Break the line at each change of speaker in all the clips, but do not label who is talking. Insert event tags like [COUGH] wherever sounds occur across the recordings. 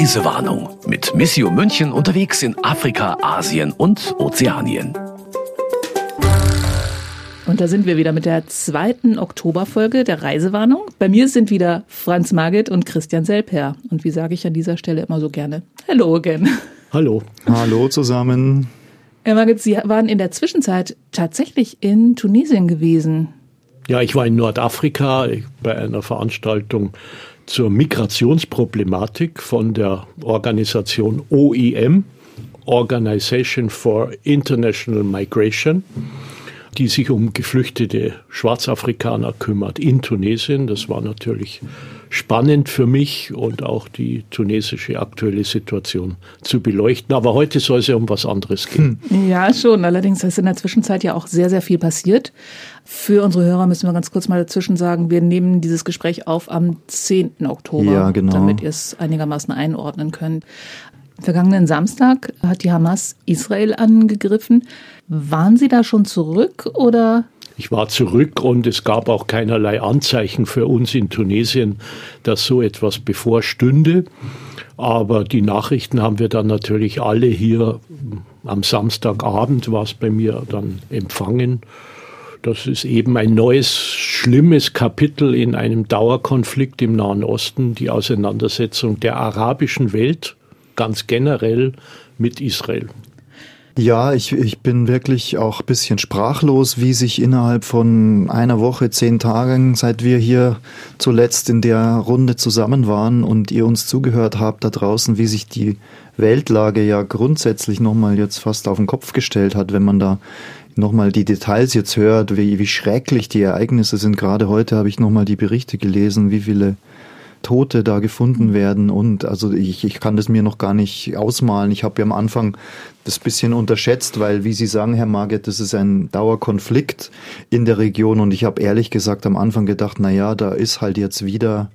Reisewarnung mit Missio München unterwegs in Afrika, Asien und Ozeanien.
Und da sind wir wieder mit der zweiten Oktoberfolge der Reisewarnung. Bei mir sind wieder Franz Margit und Christian Selper. Und wie sage ich an dieser Stelle immer so gerne? Hello again.
Hallo.
Hallo zusammen.
Herr Margit, Sie waren in der Zwischenzeit tatsächlich in Tunesien gewesen.
Ja, ich war in Nordafrika bei einer Veranstaltung zur Migrationsproblematik von der Organisation OIM, Organization for International Migration die sich um geflüchtete Schwarzafrikaner kümmert in Tunesien. Das war natürlich spannend für mich und auch die tunesische aktuelle Situation zu beleuchten. Aber heute soll es ja um was anderes gehen.
Hm. Ja, schon. Allerdings ist in der Zwischenzeit ja auch sehr, sehr viel passiert. Für unsere Hörer müssen wir ganz kurz mal dazwischen sagen, wir nehmen dieses Gespräch auf am 10. Oktober,
ja, genau.
damit ihr es einigermaßen einordnen könnt. Vergangenen Samstag hat die Hamas Israel angegriffen. Waren Sie da schon zurück oder?
Ich war zurück und es gab auch keinerlei Anzeichen für uns in Tunesien, dass so etwas bevorstünde. Aber die Nachrichten haben wir dann natürlich alle hier am Samstagabend war es bei mir dann empfangen. Das ist eben ein neues, schlimmes Kapitel in einem Dauerkonflikt im Nahen Osten, die Auseinandersetzung der arabischen Welt ganz generell mit Israel.
Ja, ich, ich bin wirklich auch ein bisschen sprachlos, wie sich innerhalb von einer Woche, zehn Tagen, seit wir hier zuletzt in der Runde zusammen waren und ihr uns zugehört habt da draußen, wie sich die Weltlage ja grundsätzlich nochmal jetzt fast auf den Kopf gestellt hat, wenn man da nochmal die Details jetzt hört, wie, wie schrecklich die Ereignisse sind. Gerade heute habe ich nochmal die Berichte gelesen, wie viele Tote da gefunden mhm. werden. Und also ich, ich kann das mir noch gar nicht ausmalen. Ich habe ja am Anfang das bisschen unterschätzt, weil, wie Sie sagen, Herr Marget, das ist ein Dauerkonflikt in der Region. Und ich habe ehrlich gesagt am Anfang gedacht, na ja, da ist halt jetzt wieder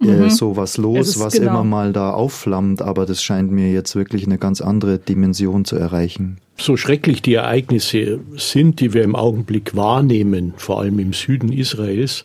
äh, mhm. so was los, was genau. immer mal da aufflammt. Aber das scheint mir jetzt wirklich eine ganz andere Dimension zu erreichen.
So schrecklich die Ereignisse sind, die wir im Augenblick wahrnehmen, vor allem im Süden Israels,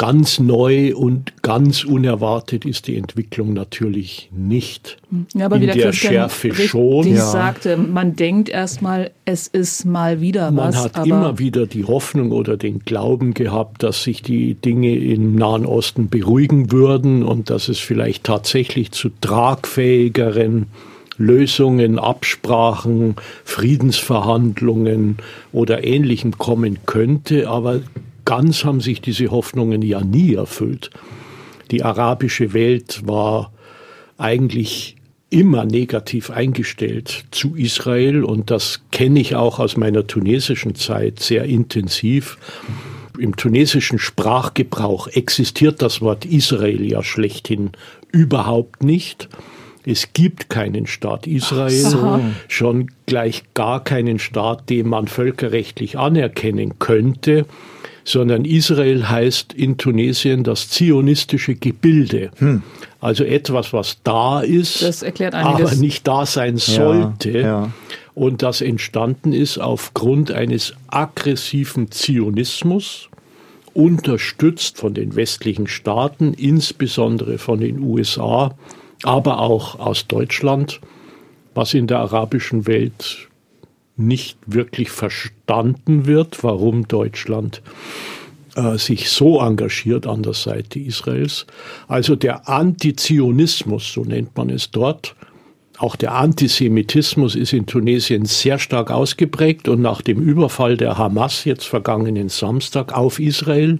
Ganz neu und ganz unerwartet ist die Entwicklung natürlich nicht.
Ja, aber
In
wie der,
der Schärfe schon.
Ja. sagte, man denkt erstmal, es ist mal wieder
man
was.
Man hat immer wieder die Hoffnung oder den Glauben gehabt, dass sich die Dinge im Nahen Osten beruhigen würden und dass es vielleicht tatsächlich zu tragfähigeren Lösungen, Absprachen, Friedensverhandlungen oder Ähnlichem kommen könnte. Aber ganz haben sich diese Hoffnungen ja nie erfüllt. Die arabische Welt war eigentlich immer negativ eingestellt zu Israel und das kenne ich auch aus meiner tunesischen Zeit sehr intensiv. Im tunesischen Sprachgebrauch existiert das Wort Israel ja schlechthin überhaupt nicht. Es gibt keinen Staat Israel, so. schon gleich gar keinen Staat, den man völkerrechtlich anerkennen könnte sondern Israel heißt in Tunesien das zionistische Gebilde. Hm. Also etwas, was da ist, aber nicht da sein sollte. Ja, ja. Und das entstanden ist aufgrund eines aggressiven Zionismus, unterstützt von den westlichen Staaten, insbesondere von den USA, aber auch aus Deutschland, was in der arabischen Welt nicht wirklich verstanden wird, warum Deutschland äh, sich so engagiert an der Seite Israels. Also der Antizionismus, so nennt man es dort, auch der Antisemitismus ist in Tunesien sehr stark ausgeprägt und nach dem Überfall der Hamas jetzt vergangenen Samstag auf Israel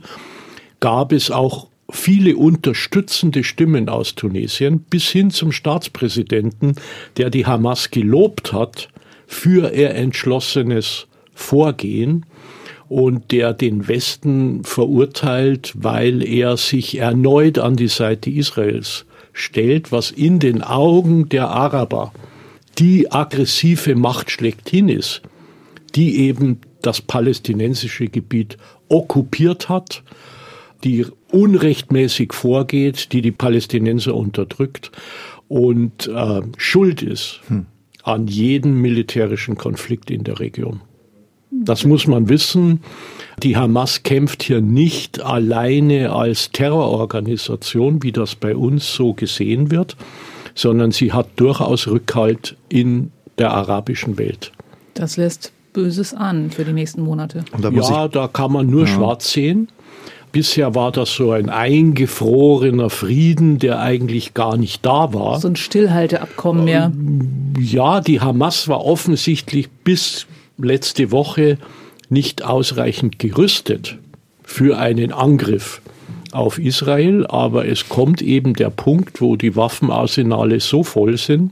gab es auch viele unterstützende Stimmen aus Tunesien bis hin zum Staatspräsidenten, der die Hamas gelobt hat für ihr entschlossenes Vorgehen und der den Westen verurteilt, weil er sich erneut an die Seite Israels stellt, was in den Augen der Araber die aggressive Macht schlechthin ist, die eben das palästinensische Gebiet okkupiert hat, die unrechtmäßig vorgeht, die die Palästinenser unterdrückt und äh, schuld ist. Hm an jeden militärischen Konflikt in der Region. Das muss man wissen. Die Hamas kämpft hier nicht alleine als Terrororganisation, wie das bei uns so gesehen wird, sondern sie hat durchaus Rückhalt in der arabischen Welt.
Das lässt Böses an für die nächsten Monate.
Da ja, da kann man nur ja. schwarz sehen. Bisher war das so ein eingefrorener Frieden, der eigentlich gar nicht da war.
So ein Stillhalteabkommen mehr.
Ja, die Hamas war offensichtlich bis letzte Woche nicht ausreichend gerüstet für einen Angriff auf Israel, aber es kommt eben der Punkt, wo die Waffenarsenale so voll sind,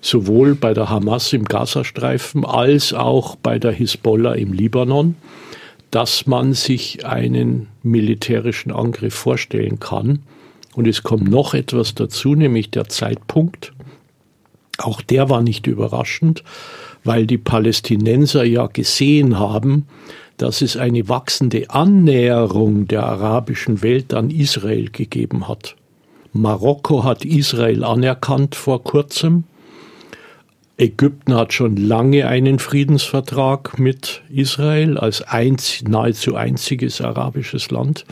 sowohl bei der Hamas im Gazastreifen als auch bei der Hisbollah im Libanon, dass man sich einen militärischen Angriff vorstellen kann. Und es kommt noch etwas dazu, nämlich der Zeitpunkt. Auch der war nicht überraschend, weil die Palästinenser ja gesehen haben, dass es eine wachsende Annäherung der arabischen Welt an Israel gegeben hat. Marokko hat Israel anerkannt vor kurzem. Ägypten hat schon lange einen Friedensvertrag mit Israel als einz, nahezu einziges arabisches Land.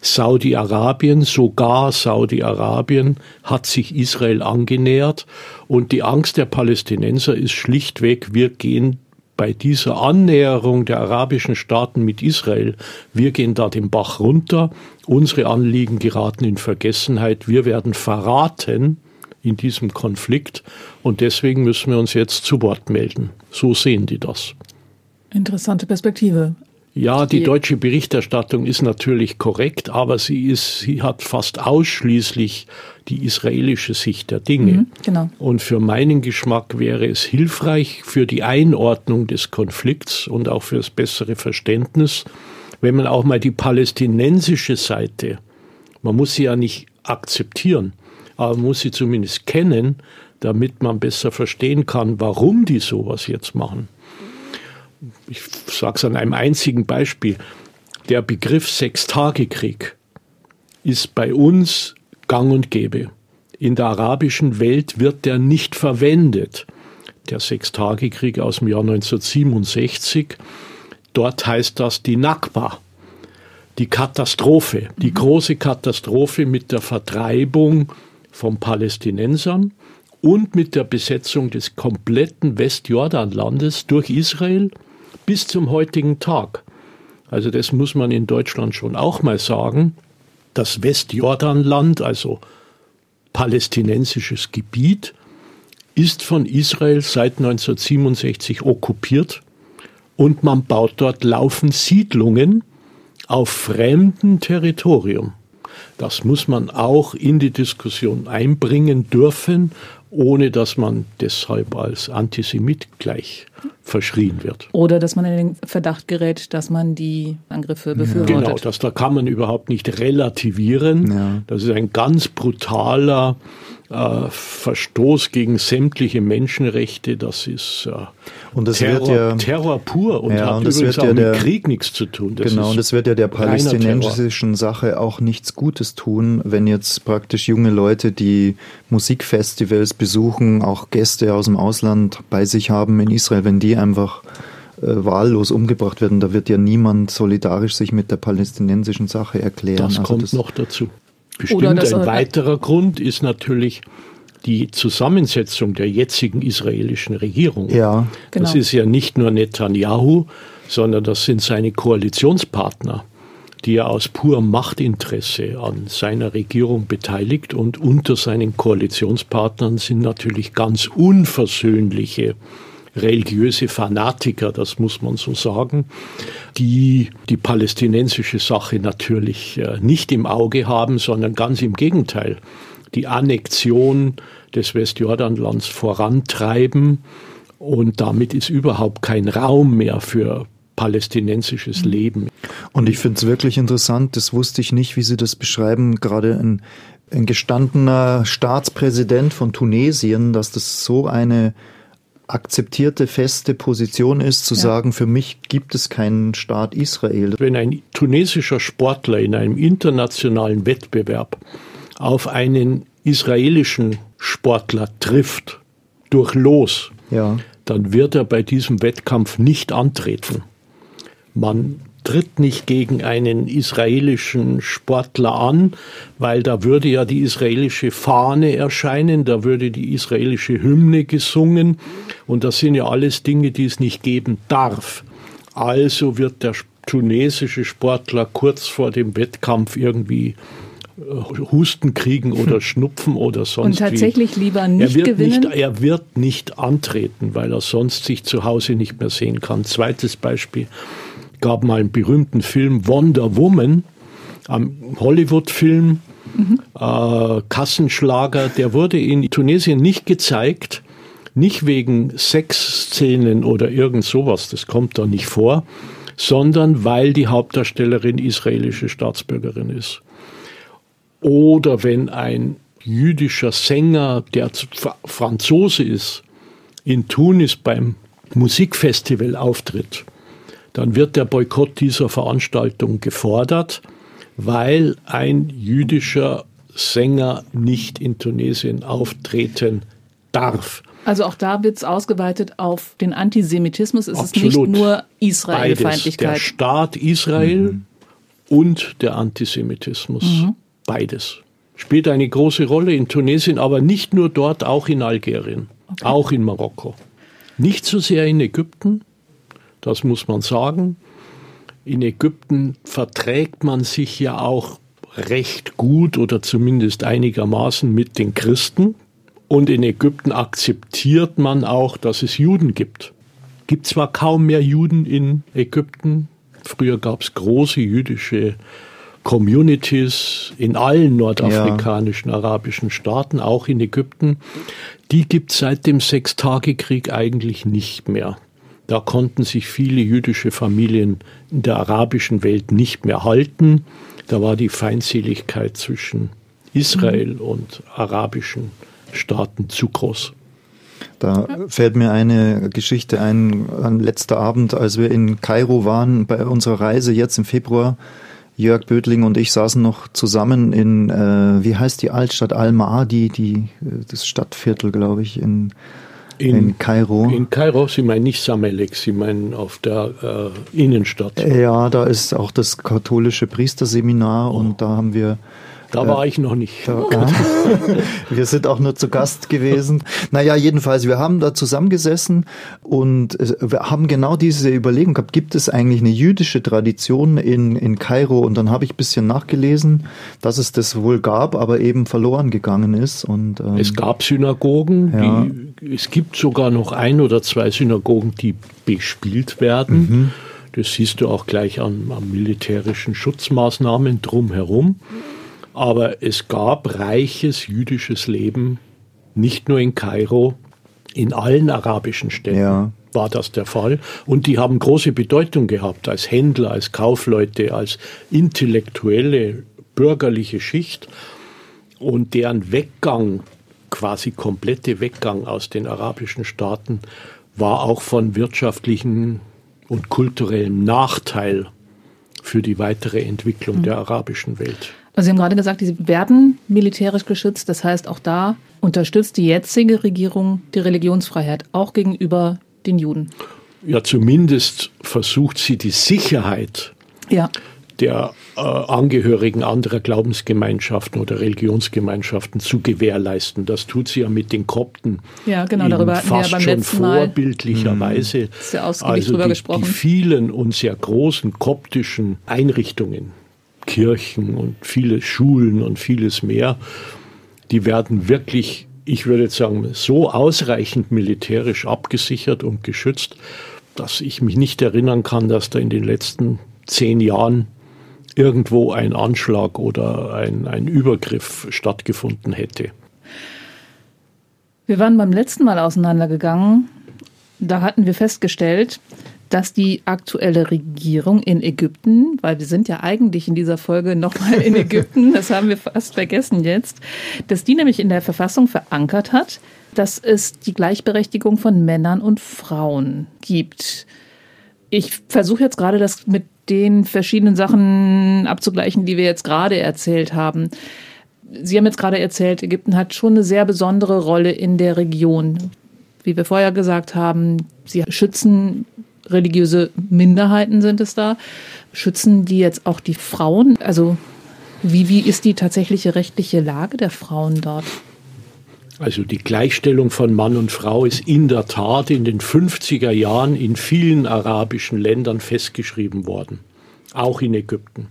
Saudi-Arabien, sogar Saudi-Arabien hat sich Israel angenähert. Und die Angst der Palästinenser ist schlichtweg, wir gehen bei dieser Annäherung der arabischen Staaten mit Israel, wir gehen da den Bach runter, unsere Anliegen geraten in Vergessenheit, wir werden verraten in diesem Konflikt und deswegen müssen wir uns jetzt zu Wort melden. So sehen die das.
Interessante Perspektive.
Ja, die deutsche Berichterstattung ist natürlich korrekt, aber sie ist, sie hat fast ausschließlich die israelische Sicht der Dinge. Mhm,
genau.
Und für meinen Geschmack wäre es hilfreich für die Einordnung des Konflikts und auch für das bessere Verständnis, wenn man auch mal die palästinensische Seite, man muss sie ja nicht akzeptieren, aber muss sie zumindest kennen, damit man besser verstehen kann, warum die sowas jetzt machen ich sage es an einem einzigen Beispiel, der Begriff Sechstagekrieg ist bei uns gang und gäbe. In der arabischen Welt wird der nicht verwendet. Der Sechstagekrieg aus dem Jahr 1967, dort heißt das die Nakba, die Katastrophe, die große Katastrophe mit der Vertreibung von Palästinensern und mit der Besetzung des kompletten Westjordanlandes durch Israel bis zum heutigen Tag. Also das muss man in Deutschland schon auch mal sagen. Das Westjordanland, also palästinensisches Gebiet, ist von Israel seit 1967 okkupiert und man baut dort laufend Siedlungen auf fremdem Territorium. Das muss man auch in die Diskussion einbringen dürfen ohne dass man deshalb als Antisemit gleich verschrien wird.
Oder dass man in den Verdacht gerät, dass man die Angriffe befürwortet.
Genau, das da kann man überhaupt nicht relativieren. Ja. Das ist ein ganz brutaler äh, Verstoß gegen sämtliche Menschenrechte, das ist äh,
und das Terror, wird ja,
Terror pur und ja, hat und das übrigens wird ja auch der, mit Krieg nichts zu tun.
Das genau, und das wird ja der palästinensischen Sache auch nichts Gutes tun, wenn jetzt praktisch junge Leute, die Musikfestivals besuchen, auch Gäste aus dem Ausland bei sich haben in Israel, wenn die einfach äh, wahllos umgebracht werden, da wird ja niemand solidarisch sich mit der palästinensischen Sache erklären.
Das also kommt das, noch dazu. Bestimmt ein weiterer Grund ist natürlich die Zusammensetzung der jetzigen israelischen Regierung.
Ja,
genau. Das ist ja nicht nur Netanyahu, sondern das sind seine Koalitionspartner, die er aus purem Machtinteresse an seiner Regierung beteiligt. Und unter seinen Koalitionspartnern sind natürlich ganz unversöhnliche religiöse Fanatiker, das muss man so sagen, die die palästinensische Sache natürlich äh, nicht im Auge haben, sondern ganz im Gegenteil die Annexion des Westjordanlands vorantreiben. Und damit ist überhaupt kein Raum mehr für palästinensisches mhm. Leben.
Und ich finde es wirklich interessant, das wusste ich nicht, wie Sie das beschreiben, gerade ein, ein gestandener Staatspräsident von Tunesien, dass das so eine akzeptierte, feste Position ist, zu ja. sagen, für mich gibt es keinen Staat Israel.
Wenn ein tunesischer Sportler in einem internationalen Wettbewerb auf einen israelischen Sportler trifft, durch Los, ja. dann wird er bei diesem Wettkampf nicht antreten. Man tritt nicht gegen einen israelischen Sportler an, weil da würde ja die israelische Fahne erscheinen, da würde die israelische Hymne gesungen und das sind ja alles Dinge, die es nicht geben darf. Also wird der tunesische Sportler kurz vor dem Wettkampf irgendwie äh, Husten kriegen oder Schnupfen oder sonst
Und tatsächlich
wie.
lieber nicht
er wird
gewinnen?
Nicht, er wird nicht antreten, weil er sonst sich zu Hause nicht mehr sehen kann. Zweites Beispiel gab mal einen berühmten Film Wonder Woman, ein Hollywood-Film, mhm. äh, Kassenschlager, der wurde in Tunesien nicht gezeigt, nicht wegen Sexszenen oder irgend sowas, das kommt da nicht vor, sondern weil die Hauptdarstellerin israelische Staatsbürgerin ist. Oder wenn ein jüdischer Sänger, der Franzose ist, in Tunis beim Musikfestival auftritt, dann wird der Boykott dieser Veranstaltung gefordert, weil ein jüdischer Sänger nicht in Tunesien auftreten darf.
Also auch da wird es ausgeweitet auf den Antisemitismus. Es Absolut. ist nicht nur Israelfeindlichkeit.
Der Staat Israel mhm. und der Antisemitismus. Mhm. Beides. Spielt eine große Rolle in Tunesien, aber nicht nur dort, auch in Algerien, okay. auch in Marokko. Nicht so sehr in Ägypten, das muss man sagen. In Ägypten verträgt man sich ja auch recht gut oder zumindest einigermaßen mit den Christen. Und in Ägypten akzeptiert man auch, dass es Juden gibt. Gibt zwar kaum mehr Juden in Ägypten. Früher gab es große jüdische Communities in allen nordafrikanischen ja. arabischen Staaten, auch in Ägypten. Die gibt es seit dem Sechstagekrieg eigentlich nicht mehr. Da konnten sich viele jüdische Familien in der arabischen Welt nicht mehr halten. Da war die Feindseligkeit zwischen Israel mhm. und arabischen Staaten zu groß.
Da fällt mir eine Geschichte ein, an letzter Abend, als wir in Kairo waren, bei unserer Reise jetzt im Februar. Jörg Bödling und ich saßen noch zusammen in, äh, wie heißt die Altstadt Al-Maadi, die, das Stadtviertel, glaube ich, in in, in Kairo.
In Kairo, Sie meinen nicht Samelek, Sie meinen auf der äh, Innenstadt.
Ja, da ist auch das katholische Priesterseminar oh. und da haben wir
da war ich noch nicht. [LAUGHS]
Wir sind auch nur zu Gast gewesen. Naja, jedenfalls, wir haben da zusammengesessen und wir haben genau diese Überlegung gehabt, gibt es eigentlich eine jüdische Tradition in, in Kairo? Und dann habe ich ein bisschen nachgelesen, dass es das wohl gab, aber eben verloren gegangen ist. Und,
ähm, es gab Synagogen, ja. die, es gibt sogar noch ein oder zwei Synagogen, die bespielt werden. Mhm. Das siehst du auch gleich an, an militärischen Schutzmaßnahmen drumherum. Aber es gab reiches jüdisches Leben, nicht nur in Kairo, in allen arabischen Städten. Ja. War das der Fall? Und die haben große Bedeutung gehabt als Händler, als Kaufleute, als intellektuelle, bürgerliche Schicht. Und deren Weggang, quasi komplette Weggang aus den arabischen Staaten, war auch von wirtschaftlichem und kulturellem Nachteil für die weitere Entwicklung mhm. der arabischen Welt.
Also Sie haben gerade gesagt, die werden militärisch geschützt. Das heißt, auch da unterstützt die jetzige Regierung die Religionsfreiheit, auch gegenüber den Juden.
Ja, zumindest versucht sie die Sicherheit ja. der äh, Angehörigen anderer Glaubensgemeinschaften oder Religionsgemeinschaften zu gewährleisten. Das tut sie ja mit den Kopten.
Ja, genau, darüber
fast
wir ja
schon vorbildlicherweise.
Sehr ausgiebig also
die, die vielen und sehr großen koptischen Einrichtungen Kirchen und viele Schulen und vieles mehr, die werden wirklich, ich würde sagen, so ausreichend militärisch abgesichert und geschützt, dass ich mich nicht erinnern kann, dass da in den letzten zehn Jahren irgendwo ein Anschlag oder ein, ein Übergriff stattgefunden hätte.
Wir waren beim letzten Mal auseinandergegangen. Da hatten wir festgestellt, dass die aktuelle Regierung in Ägypten, weil wir sind ja eigentlich in dieser Folge nochmal in [LAUGHS] Ägypten, das haben wir fast vergessen jetzt, dass die nämlich in der Verfassung verankert hat, dass es die Gleichberechtigung von Männern und Frauen gibt. Ich versuche jetzt gerade das mit den verschiedenen Sachen abzugleichen, die wir jetzt gerade erzählt haben. Sie haben jetzt gerade erzählt, Ägypten hat schon eine sehr besondere Rolle in der Region. Wie wir vorher gesagt haben, sie schützen religiöse Minderheiten sind es da. Schützen die jetzt auch die Frauen? Also wie, wie ist die tatsächliche rechtliche Lage der Frauen dort?
Also die Gleichstellung von Mann und Frau ist in der Tat in den 50er Jahren in vielen arabischen Ländern festgeschrieben worden, auch in Ägypten.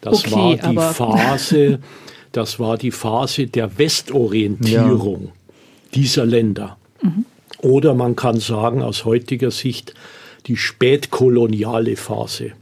Das
Okay,
war die Phase, das war die Phase der Westorientierung dieser Länder.
Mhm.
Oder man kann sagen aus heutiger Sicht die spätkoloniale Phase.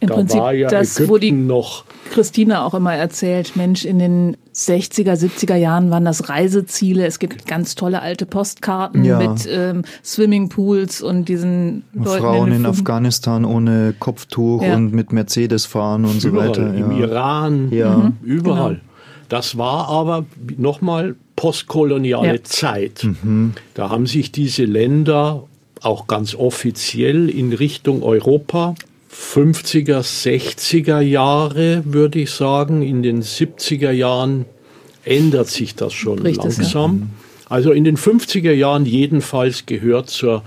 Im
da
Prinzip
war ja
das,
Ägypten
wo die
noch
Christina auch immer erzählt, Mensch, in den 60er, 70er Jahren waren das Reiseziele. Es gibt ganz tolle alte Postkarten
Ja.
mit ähm, Swimmingpools und diesen Leuten
Frauen in
Fugen-
Afghanistan ohne Kopftuch
Ja.
und mit Mercedes fahren und so
überall,
weiter.
im
Ja.
Iran,
Ja. Mhm.
überall.
Genau.
Das war aber nochmal postkoloniale
Ja.
Zeit.
Mhm.
Da haben sich diese Länder auch ganz offiziell in Richtung Europa 50er, 60er Jahre, würde ich sagen, in den 70er Jahren ändert sich das schon
Bricht
langsam. Also in den 50er Jahren jedenfalls gehört zur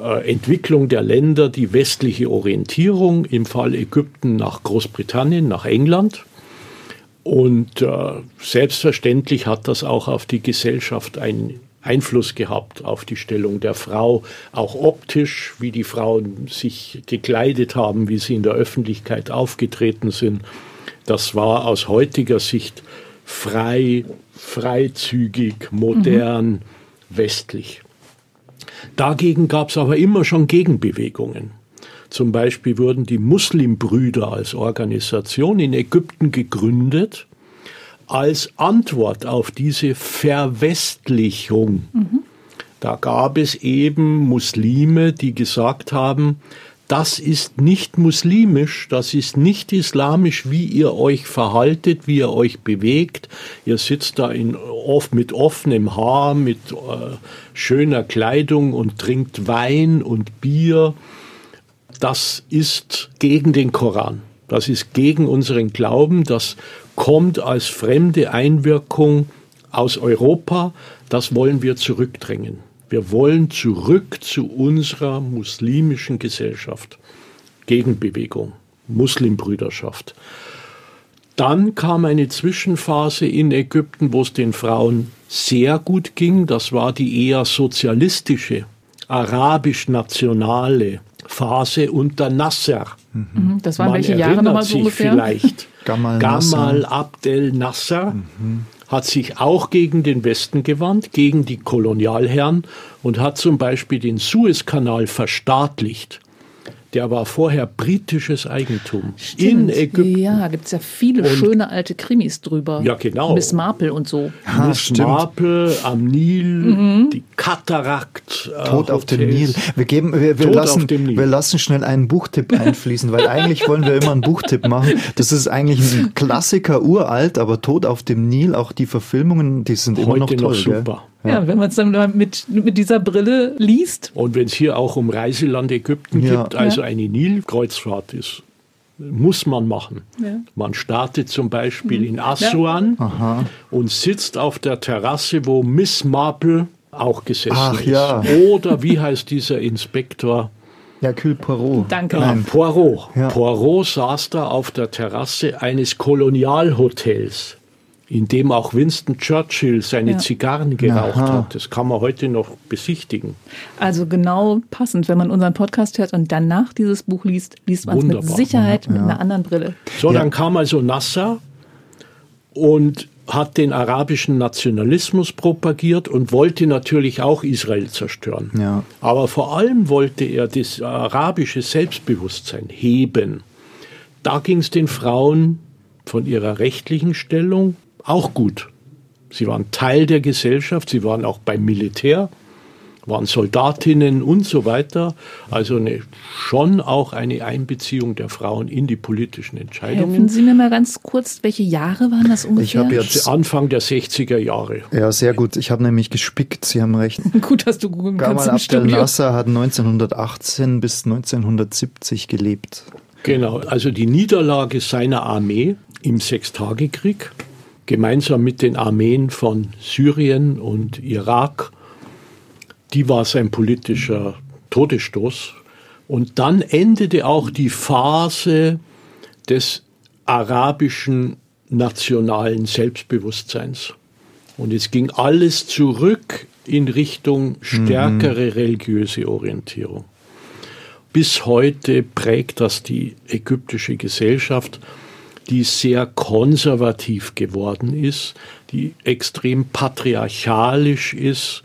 äh, Entwicklung der Länder die westliche Orientierung, im Fall Ägypten nach Großbritannien, nach England. Und äh, selbstverständlich hat das auch auf die Gesellschaft einen Einfluss gehabt, auf die Stellung der Frau, auch optisch, wie die Frauen sich gekleidet haben, wie sie in der Öffentlichkeit aufgetreten sind. Das war aus heutiger Sicht frei, freizügig, modern, westlich. Dagegen gab es aber immer schon Gegenbewegungen. Zum Beispiel wurden die Muslimbrüder als Organisation in Ägypten gegründet, als Antwort auf diese Verwestlichung. Da gab es eben Muslime, die gesagt haben, das ist nicht muslimisch, das ist nicht islamisch, wie ihr euch verhaltet, wie ihr euch bewegt. Ihr sitzt da in, oft mit offenem Haar, mit äh, schöner Kleidung und trinkt Wein und Bier. Das ist gegen den Koran. Das ist gegen unseren Glauben. Das kommt als fremde Einwirkung aus Europa. Das wollen wir zurückdrängen. Wir wollen zurück zu unserer muslimischen Gesellschaft. Gegenbewegung, Muslimbrüderschaft. Dann kam eine Zwischenphase in Ägypten, wo es den Frauen sehr gut ging. Das war die eher sozialistische, arabisch-nationale Phase unter Nasser.
Mhm, Das waren
Man
welche Jahre
erinnert
nochmal so
sich
ungefähr?
vielleicht.
Gamal
Gamal. Abdel Nasser hat sich auch gegen den Westen gewandt, gegen die Kolonialherren und hat zum Beispiel den Suezkanal verstaatlicht. Der war vorher britisches Eigentum in
Stimmt.
Ägypten.
Ja, gibt es ja viele
Und-
schöne alte Krimis drüber.
Ja, genau.
Miss Marple und so.
Ah,
Miss
stimmt.
Marple am Nil,
Mhm.
die Katarakt. äh,
Tod auf dem. Nil. Wir, geben, wir, wir, lassen,
Nil.
wir lassen schnell einen Buchtipp einfließen, weil eigentlich wollen wir immer einen Buchtipp machen. Das ist eigentlich ein Klassiker, uralt, aber Tod auf dem Nil, auch die Verfilmungen, die sind immer noch
Heute
toll.
noch
gell?
Ja, wenn man es dann mit, mit dieser Brille liest.
Und wenn es hier auch um Reiseland Ägypten
Ja.
gibt, also eine Nilkreuzfahrt ist, muss man machen.
Ja.
Man startet zum Beispiel in Assuan und sitzt auf der Terrasse, wo Miss Marple auch gesessen
Ach,
ist.
ja.
Oder wie heißt dieser Inspektor?
Hercule Poirot.
Danke.
Ah, Poirot.
Ja.
Poirot saß da auf der Terrasse eines Kolonialhotels, in dem auch Winston Churchill seine
Ja.
Zigarren geraucht
Aha.
hat. Das kann man heute noch besichtigen.
Also genau passend, wenn man unseren Podcast hört und danach dieses Buch liest, liest man es mit. Sicherheit mit einer anderen Brille.
So,
Ja.
dann kam also Nasser und hat den arabischen Nationalismus propagiert und wollte natürlich auch Israel zerstören.
Ja.
Aber vor allem wollte er das arabische Selbstbewusstsein heben. Da ging es den Frauen von ihrer rechtlichen Stellung auch gut. Sie waren Teil der Gesellschaft, sie waren auch beim Militär, waren Soldatinnen und so weiter. Also eine, schon auch eine Einbeziehung der Frauen in die politischen Entscheidungen.
Helfen Sie mir mal ganz kurz, welche Jahre waren das ungefähr?
Ich habe jetzt.
Anfang der 60er Jahre.
Ja, sehr gut. Ich habe nämlich gespickt. Sie haben recht. [LAUGHS]
Gut, dass du googeln kannst
Abdel. Nasser hat 1918 bis 1970 gelebt.
Genau, also die Niederlage seiner Armee im Sechstagekrieg, gemeinsam mit den Armeen von Syrien und Irak, die war sein politischer Todesstoß, Und dann endete auch die Phase des arabischen nationalen Selbstbewusstseins. Und es ging alles zurück in Richtung stärkere mhm. religiöse Orientierung. Bis heute prägt das die ägyptische Gesellschaft, die sehr konservativ geworden ist, die extrem patriarchalisch ist.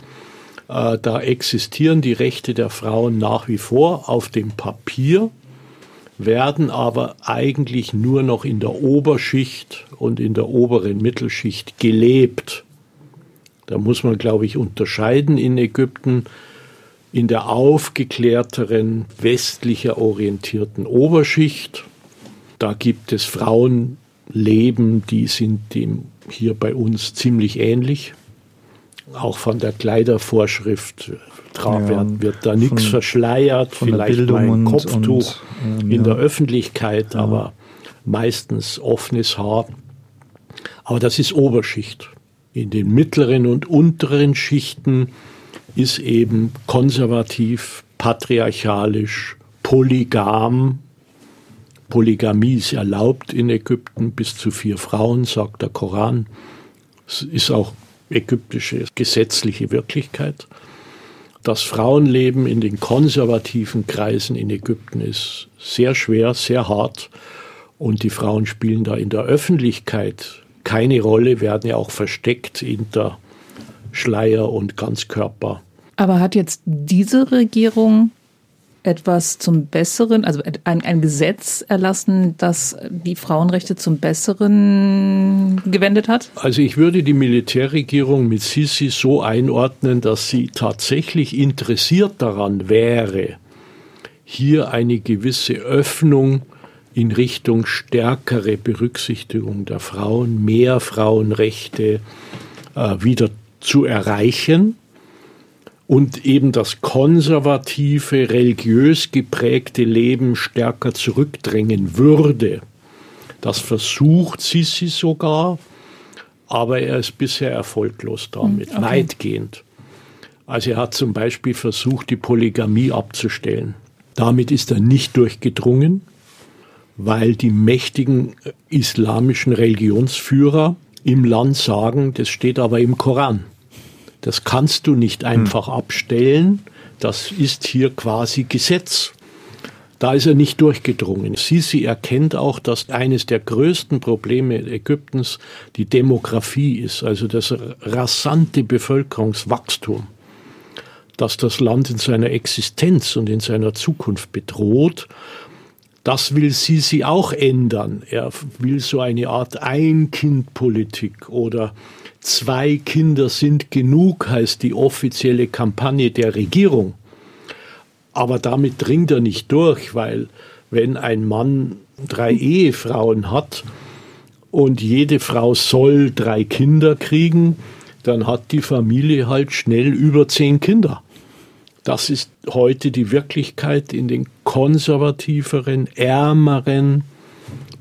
Äh, da existieren die Rechte der Frauen nach wie vor auf dem Papier, werden aber eigentlich nur noch in der Oberschicht und in der oberen Mittelschicht gelebt. Da muss man, glaube ich, unterscheiden in Ägypten in der aufgeklärteren, westlicher orientierten Oberschicht. Da gibt es Frauenleben, die sind dem hier bei uns ziemlich ähnlich. Auch von der Kleidervorschrift ja, wird, wird da nichts verschleiert, vielleicht mal ein Kopftuch und, ähm, in ja. der Öffentlichkeit, ja. aber meistens offenes Haar. Aber das ist Oberschicht. In den mittleren und unteren Schichten ist eben konservativ, patriarchalisch, polygam. Polygamie ist erlaubt in Ägypten bis zu vier Frauen, sagt der Koran. Es ist auch ägyptische gesetzliche Wirklichkeit. Das Frauenleben in den konservativen Kreisen in Ägypten ist sehr schwer, sehr hart und die Frauen spielen da in der Öffentlichkeit keine Rolle, werden ja auch versteckt hinter Schleier und Ganzkörper.
Aber hat jetzt diese Regierung etwas zum Besseren, also ein, ein, Gesetz erlassen, das die Frauenrechte zum Besseren gewendet hat?
Also ich würde die Militärregierung mit Sisi so einordnen, dass sie tatsächlich interessiert daran wäre, hier eine gewisse Öffnung in Richtung stärkere Berücksichtigung der Frauen, mehr Frauenrechte äh, wieder zu erreichen und eben das konservative, religiös geprägte Leben stärker zurückdrängen würde. Das versucht Sisi sogar, aber er ist bisher erfolglos damit, hm, okay. weitgehend. Also er hat zum Beispiel versucht, die Polygamie abzustellen. Damit ist er nicht durchgedrungen weil die mächtigen äh, islamischen Religionsführer im Land sagen, das steht aber im Koran. Das kannst du nicht hm. einfach abstellen, das ist hier quasi Gesetz. Da ist er nicht durchgedrungen. Sisi erkennt auch, dass eines der größten Probleme Ägyptens die Demografie ist, also das rasante Bevölkerungswachstum, das das Land in seiner Existenz und in seiner Zukunft bedroht das will Sisi auch ändern. Er will so eine Art Ein-Kind-Politik oder zwei Kinder sind genug, heißt die offizielle Kampagne der Regierung. Aber damit dringt er nicht durch, weil wenn ein Mann drei Ehefrauen hat und jede Frau soll drei Kinder kriegen, dann hat die Familie halt schnell über zehn Kinder. Das ist heute die Wirklichkeit in den konservativeren, ärmeren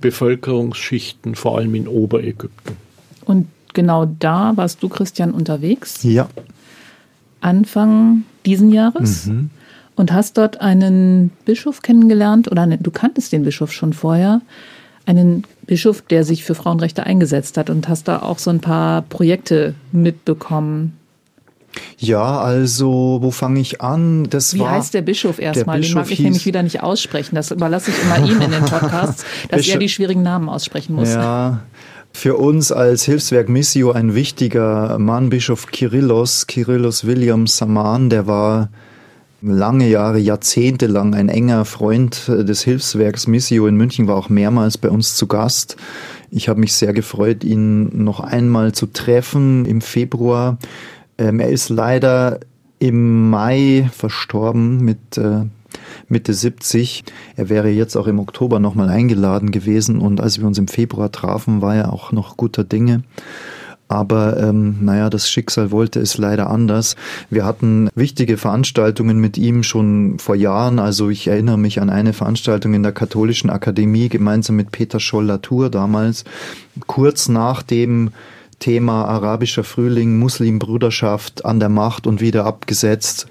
Bevölkerungsschichten, vor allem in Oberägypten.
Und genau da warst du, Christian, unterwegs?
Ja.
Anfang diesen Jahres? Mhm. Und hast dort einen Bischof kennengelernt, oder ne, du kanntest den Bischof schon vorher, einen Bischof, der sich für Frauenrechte eingesetzt hat und hast da auch so ein paar Projekte mitbekommen.
Ja, also wo fange ich an?
Das Wie war heißt der Bischof erstmal? Den mag ich nämlich wieder nicht aussprechen. Das überlasse ich immer ihm in den [LAUGHS] Podcasts, dass Bischof, er die schwierigen Namen aussprechen muss.
Ja, für uns als Hilfswerk Missio ein wichtiger Mann, Bischof Kirillos, Kirillos William Saman, der war lange Jahre, Jahrzehnte lang ein enger Freund des Hilfswerks Missio in München, war auch mehrmals bei uns zu Gast. Ich habe mich sehr gefreut, ihn noch einmal zu treffen im Februar. Ähm, er ist leider im Mai verstorben mit äh, Mitte 70. Er wäre jetzt auch im Oktober nochmal eingeladen gewesen und als wir uns im Februar trafen, war er auch noch guter Dinge. Aber ähm, naja, das Schicksal wollte es leider anders. Wir hatten wichtige Veranstaltungen mit ihm schon vor Jahren. Also ich erinnere mich an eine Veranstaltung in der Katholischen Akademie gemeinsam mit Peter Scholl-Latour damals, kurz nach dem Thema arabischer Frühling, Muslimbruderschaft an der Macht und wieder abgesetzt.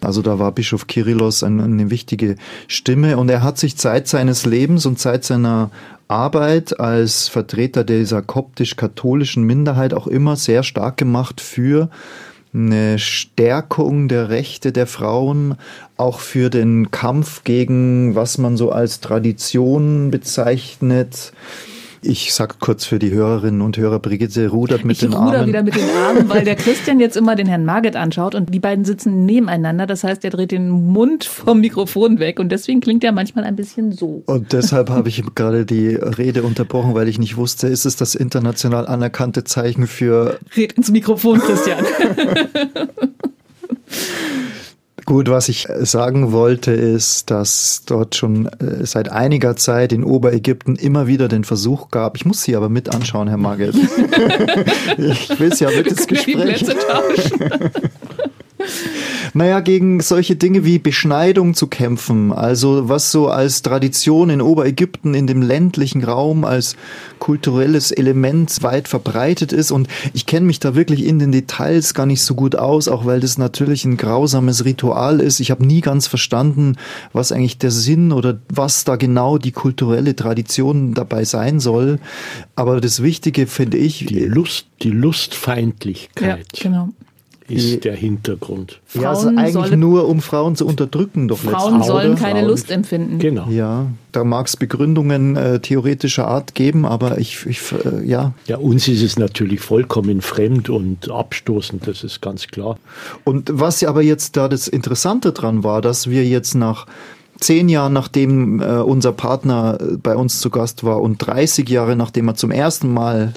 Also da war Bischof Kyrillos eine, eine wichtige Stimme und er hat sich Zeit seines Lebens und Zeit seiner Arbeit als Vertreter dieser koptisch-katholischen Minderheit auch immer sehr stark gemacht für eine Stärkung der Rechte der Frauen, auch für den Kampf gegen, was man so als Tradition bezeichnet, ich sag kurz für die Hörerinnen und Hörer, Brigitte rudert mit
ich
den
ruder
Armen.
wieder mit den Armen, weil der Christian jetzt immer den Herrn Marget anschaut und die beiden sitzen nebeneinander. Das heißt, er dreht den Mund vom Mikrofon weg und deswegen klingt er manchmal ein bisschen so.
Und deshalb habe ich gerade die Rede unterbrochen, weil ich nicht wusste, ist es das international anerkannte Zeichen für
Red ins Mikrofon, Christian. [LAUGHS]
Gut, was ich sagen wollte, ist, dass dort schon äh, seit einiger Zeit in Oberägypten immer wieder den Versuch gab, ich muss Sie aber mit anschauen, Herr Marget. [LAUGHS] ich will es ja mit ins
wir die
Gespräch.
Plätze tauschen? [LAUGHS]
Naja, gegen solche Dinge wie Beschneidung zu kämpfen, also was so als Tradition in Oberägypten in dem ländlichen Raum als kulturelles Element weit verbreitet ist. Und ich kenne mich da wirklich in den Details gar nicht so gut aus, auch weil das natürlich ein grausames Ritual ist. Ich habe nie ganz verstanden, was eigentlich der Sinn oder was da genau die kulturelle Tradition dabei sein soll. Aber das Wichtige finde ich,
Die Lust, die
Ja,
Lustfeindlichkeit
genau.
Ist der Hintergrund.
ja, also
Frauen
eigentlich
sollen-
nur um Frauen zu unterdrücken, doch
Frauen
letztlich.
sollen
oder?
keine
Frauen-
Lust empfinden.
Genau.
Ja, da mag es Begründungen äh, theoretischer Art geben, aber ich, ich äh, ja.
Ja, uns ist es natürlich vollkommen fremd und abstoßend, das ist ganz klar.
Und was aber jetzt da das Interessante dran war, dass wir jetzt nach zehn Jahren, nachdem äh, unser Partner äh, bei uns zu Gast war und 30 Jahre, nachdem er zum ersten Mal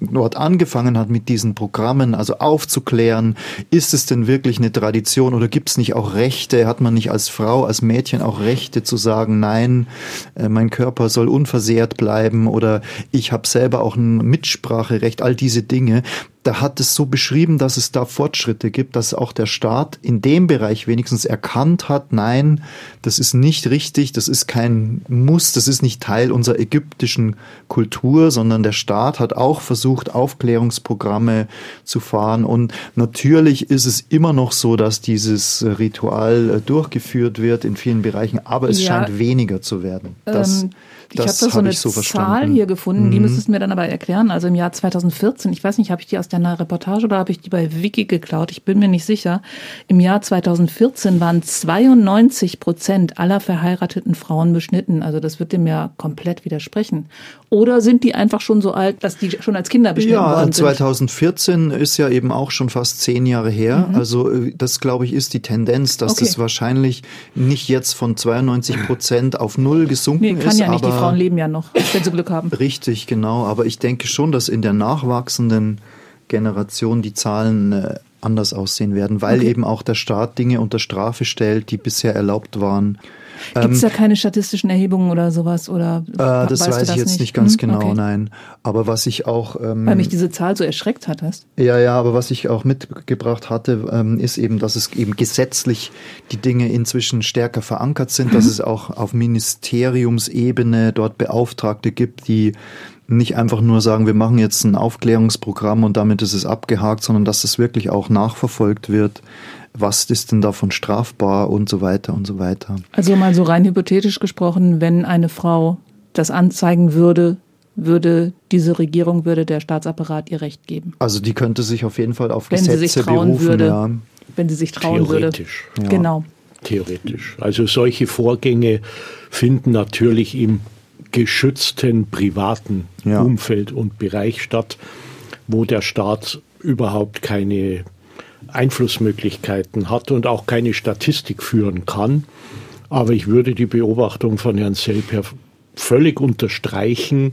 dort angefangen hat mit diesen Programmen, also aufzuklären, ist es denn wirklich eine Tradition oder gibt es nicht auch Rechte? Hat man nicht als Frau, als Mädchen auch Rechte zu sagen, nein, äh, mein Körper soll unversehrt bleiben oder ich habe selber auch ein Mitspracherecht, all diese Dinge. Da hat es so beschrieben, dass es da Fortschritte gibt, dass auch der Staat in dem Bereich wenigstens erkannt hat, nein, das ist nicht richtig, das ist kein Muss, das ist nicht Teil unserer ägyptischen Kultur, sondern der Staat hat auch versucht, Aufklärungsprogramme zu fahren. Und natürlich ist es immer noch so, dass dieses Ritual äh, durchgeführt wird in vielen Bereichen, aber es
Ja.
scheint weniger zu werden. Das,
Ähm, ich habe da so eine
so
Zahl
verstanden.
hier gefunden, die
Mhm.
müsstest du mir dann aber erklären. Also im Jahr 2014, ich weiß nicht, habe ich die aus deiner Reportage oder habe ich die bei Wiki geklaut? Ich bin mir nicht sicher. Im Jahr 2014 waren 92 Prozent aller verheirateten Frauen beschnitten. Also das wird dem ja komplett widersprechen. Oder sind die einfach schon so alt, dass die schon als Kinder beschnitten
Ja,
worden sind?
2014 ist ja eben auch schon fast zehn Jahre her. Also äh, das, glaube ich, ist die Tendenz, dass
Mhm. Okay.
das wahrscheinlich nicht jetzt von 92 Prozent auf null gesunken
Nee,
ist.
ja. Die
aber
Frauen leben ja noch, wenn sie Glück haben.
Richtig, genau. Aber ich denke schon, dass in der nachwachsenden Generation die Zahlen äh, anders aussehen werden, weil
Okay.
eben auch der Staat Dinge unter Strafe stellt, die bisher erlaubt waren.
Gibt es da keine statistischen Erhebungen oder sowas? Oder
Ähm, Äh, das weiß ich jetzt nicht, ganz
Hm,
genau,
okay.
nein. Aber was ich auch ähm,
Weil mich diese Zahl so erschreckt hat, hast.
Ja, ja, aber was ich auch mitgebracht hatte, ähm, ist eben, dass es eben gesetzlich die Dinge inzwischen stärker verankert sind, dass es auch auf Ministeriumsebene dort Beauftragte gibt, die nicht einfach nur sagen, wir machen jetzt ein Aufklärungsprogramm und damit ist es abgehakt, sondern dass es wirklich auch nachverfolgt wird. Was ist denn davon strafbar und so weiter und so weiter.
Also mal so rein hypothetisch gesprochen, wenn eine Frau das anzeigen würde, würde diese Regierung, würde der Staatsapparat ihr Recht geben.
Also die könnte sich auf jeden Fall auf
Wenn sie sich
Gesetze
trauen
berufen,
würde.
ja.
Wenn sie sich trauen würde.
Theoretisch.
Ja.
Genau.
Theoretisch. Also solche Vorgänge finden natürlich im geschützten privaten
Ja.
Umfeld und Bereich statt, wo der Staat überhaupt keine Einflussmöglichkeiten hat und auch keine Statistik führen kann. Aber ich würde die Beobachtung von Herrn Selper völlig unterstreichen.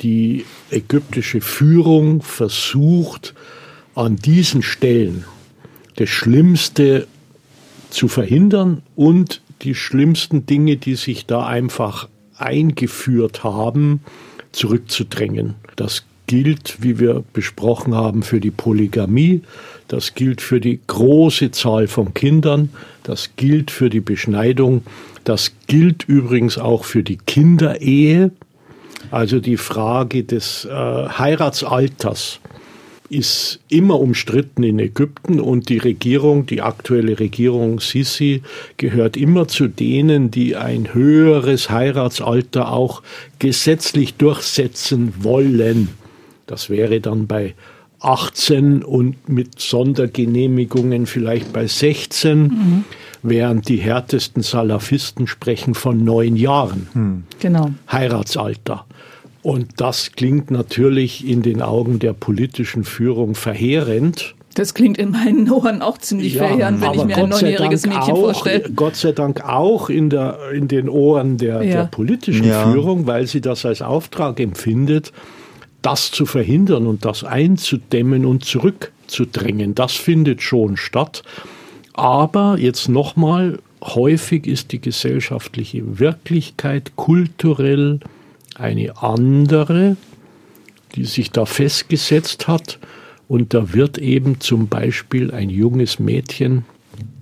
Die ägyptische Führung versucht an diesen Stellen das Schlimmste zu verhindern und die schlimmsten Dinge, die sich da einfach eingeführt haben, zurückzudrängen. Das gilt, wie wir besprochen haben, für die Polygamie, das gilt für die große Zahl von Kindern, das gilt für die Beschneidung, das gilt übrigens auch für die Kinderehe, also die Frage des äh, Heiratsalters ist immer umstritten in Ägypten und die Regierung, die aktuelle Regierung Sisi, gehört immer zu denen, die ein höheres Heiratsalter auch gesetzlich durchsetzen wollen. Das wäre dann bei 18 und mit Sondergenehmigungen vielleicht bei 16, mhm. während die härtesten Salafisten sprechen von neun Jahren. Mhm.
Genau.
Heiratsalter. Und das klingt natürlich in den Augen der politischen Führung verheerend.
Das klingt in meinen Ohren auch ziemlich ja, verheerend, wenn ich mir Gott ein neunjähriges Mädchen
auch,
vorstelle.
Gott sei Dank auch in, der, in den Ohren der, ja. der politischen ja. Führung, weil sie das als Auftrag empfindet, das zu verhindern und das einzudämmen und zurückzudrängen. Das findet schon statt. Aber jetzt nochmal, häufig ist die gesellschaftliche Wirklichkeit kulturell eine andere, die sich da festgesetzt hat. Und da wird eben zum Beispiel ein junges Mädchen,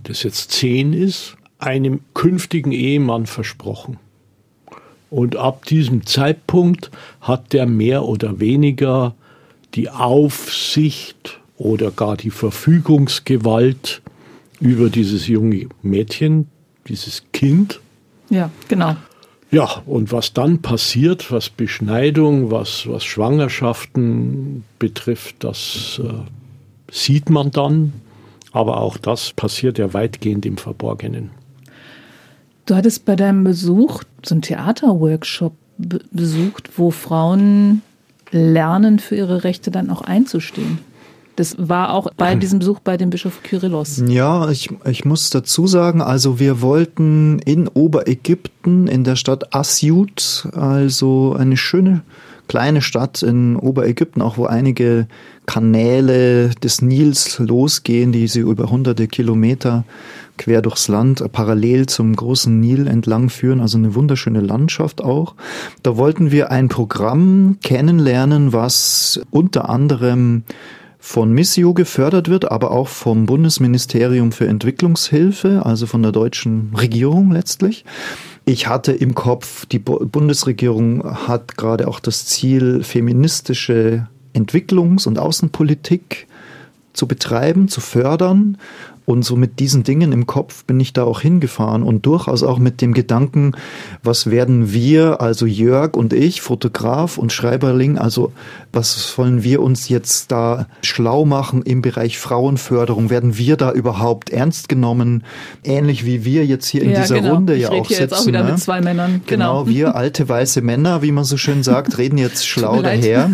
das jetzt zehn ist, einem künftigen Ehemann versprochen. Und ab diesem Zeitpunkt hat der mehr oder weniger die Aufsicht oder gar die Verfügungsgewalt über dieses junge Mädchen, dieses Kind.
Ja, genau.
Ja, und was dann passiert, was Beschneidung, was, was Schwangerschaften betrifft, das äh, sieht man dann. Aber auch das passiert ja weitgehend im Verborgenen.
Du hattest bei deinem Besuch so einen Theaterworkshop besucht, wo Frauen lernen, für ihre Rechte dann auch einzustehen. Das war auch bei diesem Besuch bei dem Bischof Kyrillos.
Ja, ich, ich muss dazu sagen, also wir wollten in Oberägypten in der Stadt Asyut, also eine schöne kleine Stadt in Oberägypten, auch wo einige Kanäle des Nils losgehen, die sie über hunderte Kilometer quer durchs Land parallel zum großen Nil entlang führen, also eine wunderschöne Landschaft auch. Da wollten wir ein Programm kennenlernen, was unter anderem von Missio gefördert wird, aber auch vom Bundesministerium für Entwicklungshilfe, also von der deutschen Regierung letztlich. Ich hatte im Kopf, die Bundesregierung hat gerade auch das Ziel, feministische Entwicklungs- und Außenpolitik zu betreiben, zu fördern. Und so mit diesen Dingen im Kopf bin ich da auch hingefahren und durchaus auch mit dem Gedanken, was werden wir, also Jörg und ich, Fotograf und Schreiberling, also was wollen wir uns jetzt da schlau machen im Bereich Frauenförderung? Werden wir da überhaupt ernst genommen? Ähnlich wie wir jetzt hier in ja, dieser genau. Runde ich ja auch sitzen. Jetzt
auch wieder ne? mit zwei Männern.
Genau. genau, wir [LAUGHS] alte weiße Männer, wie man so schön sagt, reden jetzt schlau daher.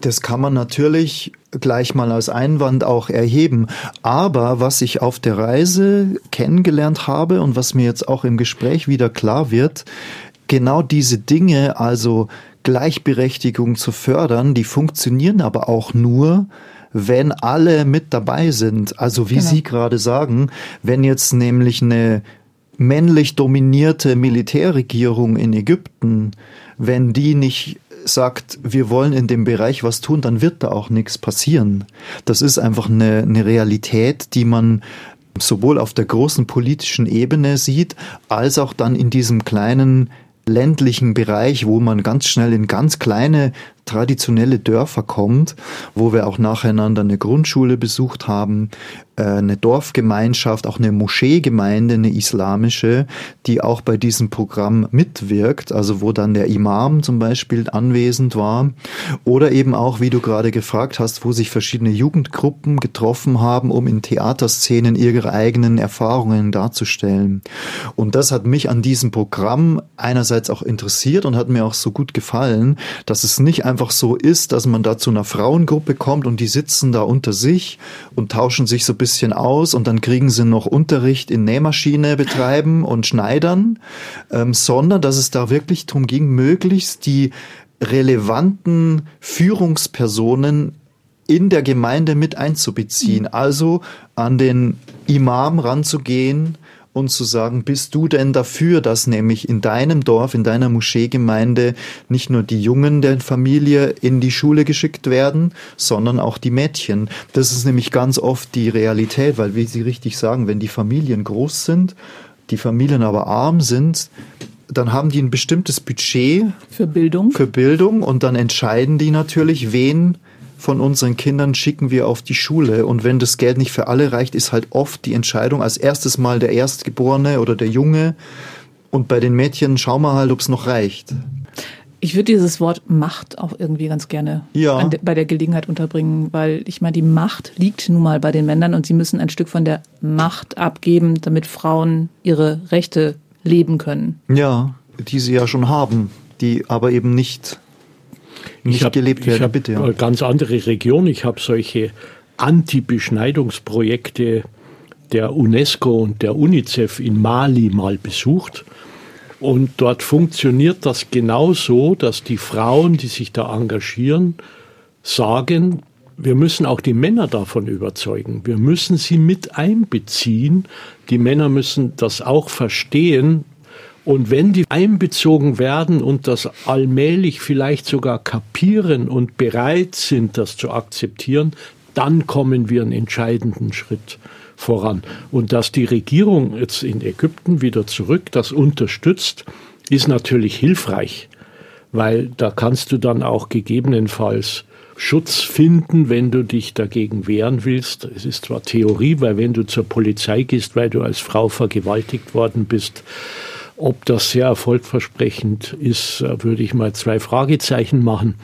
Das kann man natürlich gleich mal als Einwand auch erheben. Aber was ich auf der Reise kennengelernt habe und was mir jetzt auch im Gespräch wieder klar wird, genau diese Dinge, also Gleichberechtigung zu fördern, die funktionieren aber auch nur, wenn alle mit dabei sind. Also wie genau. Sie gerade sagen, wenn jetzt nämlich eine männlich dominierte Militärregierung in Ägypten, wenn die nicht sagt, wir wollen in dem Bereich was tun, dann wird da auch nichts passieren. Das ist einfach eine, eine Realität, die man sowohl auf der großen politischen Ebene sieht, als auch dann in diesem kleinen ländlichen Bereich, wo man ganz schnell in ganz kleine traditionelle Dörfer kommt, wo wir auch nacheinander eine Grundschule besucht haben, äh, eine Dorfgemeinschaft, auch eine Moscheegemeinde, eine islamische, die auch bei diesem Programm mitwirkt, also wo dann der Imam zum Beispiel anwesend war. Oder eben auch, wie du gerade gefragt hast, wo sich verschiedene Jugendgruppen getroffen haben, um in Theaterszenen ihre eigenen Erfahrungen darzustellen. Und das hat mich an diesem Programm einerseits auch interessiert und hat mir auch so gut gefallen, dass es nicht einfach so ist, dass man da zu einer Frauengruppe kommt und die sitzen da unter sich und tauschen sich so ein bisschen aus und dann kriegen sie noch Unterricht in Nähmaschine betreiben und Schneidern, ähm, sondern dass es da wirklich darum ging, möglichst die relevanten Führungspersonen in der Gemeinde mit einzubeziehen. Also an den Imam ranzugehen, und zu sagen, bist du denn dafür, dass nämlich in deinem Dorf, in deiner Moscheegemeinde nicht nur die Jungen der Familie in die Schule geschickt werden, sondern auch die Mädchen. Das ist nämlich ganz oft die Realität, weil wie Sie richtig sagen, wenn die Familien groß sind, die Familien aber arm sind, dann haben die ein bestimmtes Budget
für Bildung.
Für Bildung und dann entscheiden die natürlich, wen von unseren Kindern schicken wir auf die Schule. Und wenn das Geld nicht für alle reicht, ist halt oft die Entscheidung als erstes mal der Erstgeborene oder der Junge. Und bei den Mädchen schauen wir halt, ob es noch reicht.
Ich würde dieses Wort Macht auch irgendwie ganz gerne
Ja.
de bei der Gelegenheit unterbringen, weil ich meine, die Macht liegt nun mal bei den Männern und sie müssen ein Stück von der Macht abgeben, damit Frauen ihre Rechte leben können.
Ja, die sie ja schon haben, die aber eben nicht, nicht
hab-
gelebt
Ich
werden.
habe
Bitte. Ja.
eine ganz andere Region. Ich habe solche Anti-Beschneidungsprojekte der UNESCO und der UNICEF in Mali mal besucht. Und dort funktioniert das genauso, dass die Frauen, die sich da engagieren, sagen, wir müssen auch die Männer davon überzeugen. Wir müssen sie mit einbeziehen. Die Männer müssen das auch verstehen. Und wenn die einbezogen werden und das allmählich vielleicht sogar kapieren und bereit sind, das zu akzeptieren, dann kommen wir einen entscheidenden Schritt voran. Und dass die Regierung jetzt in Ägypten wieder zurück das unterstützt, ist natürlich hilfreich, weil da kannst du dann auch gegebenenfalls Schutz finden, wenn du dich dagegen wehren willst. Es ist zwar Theorie, weil wenn du zur Polizei gehst, weil du als Frau vergewaltigt worden bist, ob das sehr erfolgversprechend ist, würde ich mal zwei Fragezeichen machen.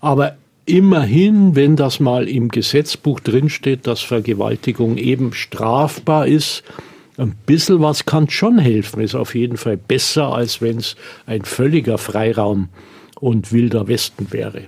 Aber immerhin, wenn das mal im Gesetzbuch drinsteht, dass Vergewaltigung eben strafbar ist, ein bisschen was kann schon helfen. Ist auf jeden Fall besser, als wenn es ein völliger Freiraum und wilder Westen wäre.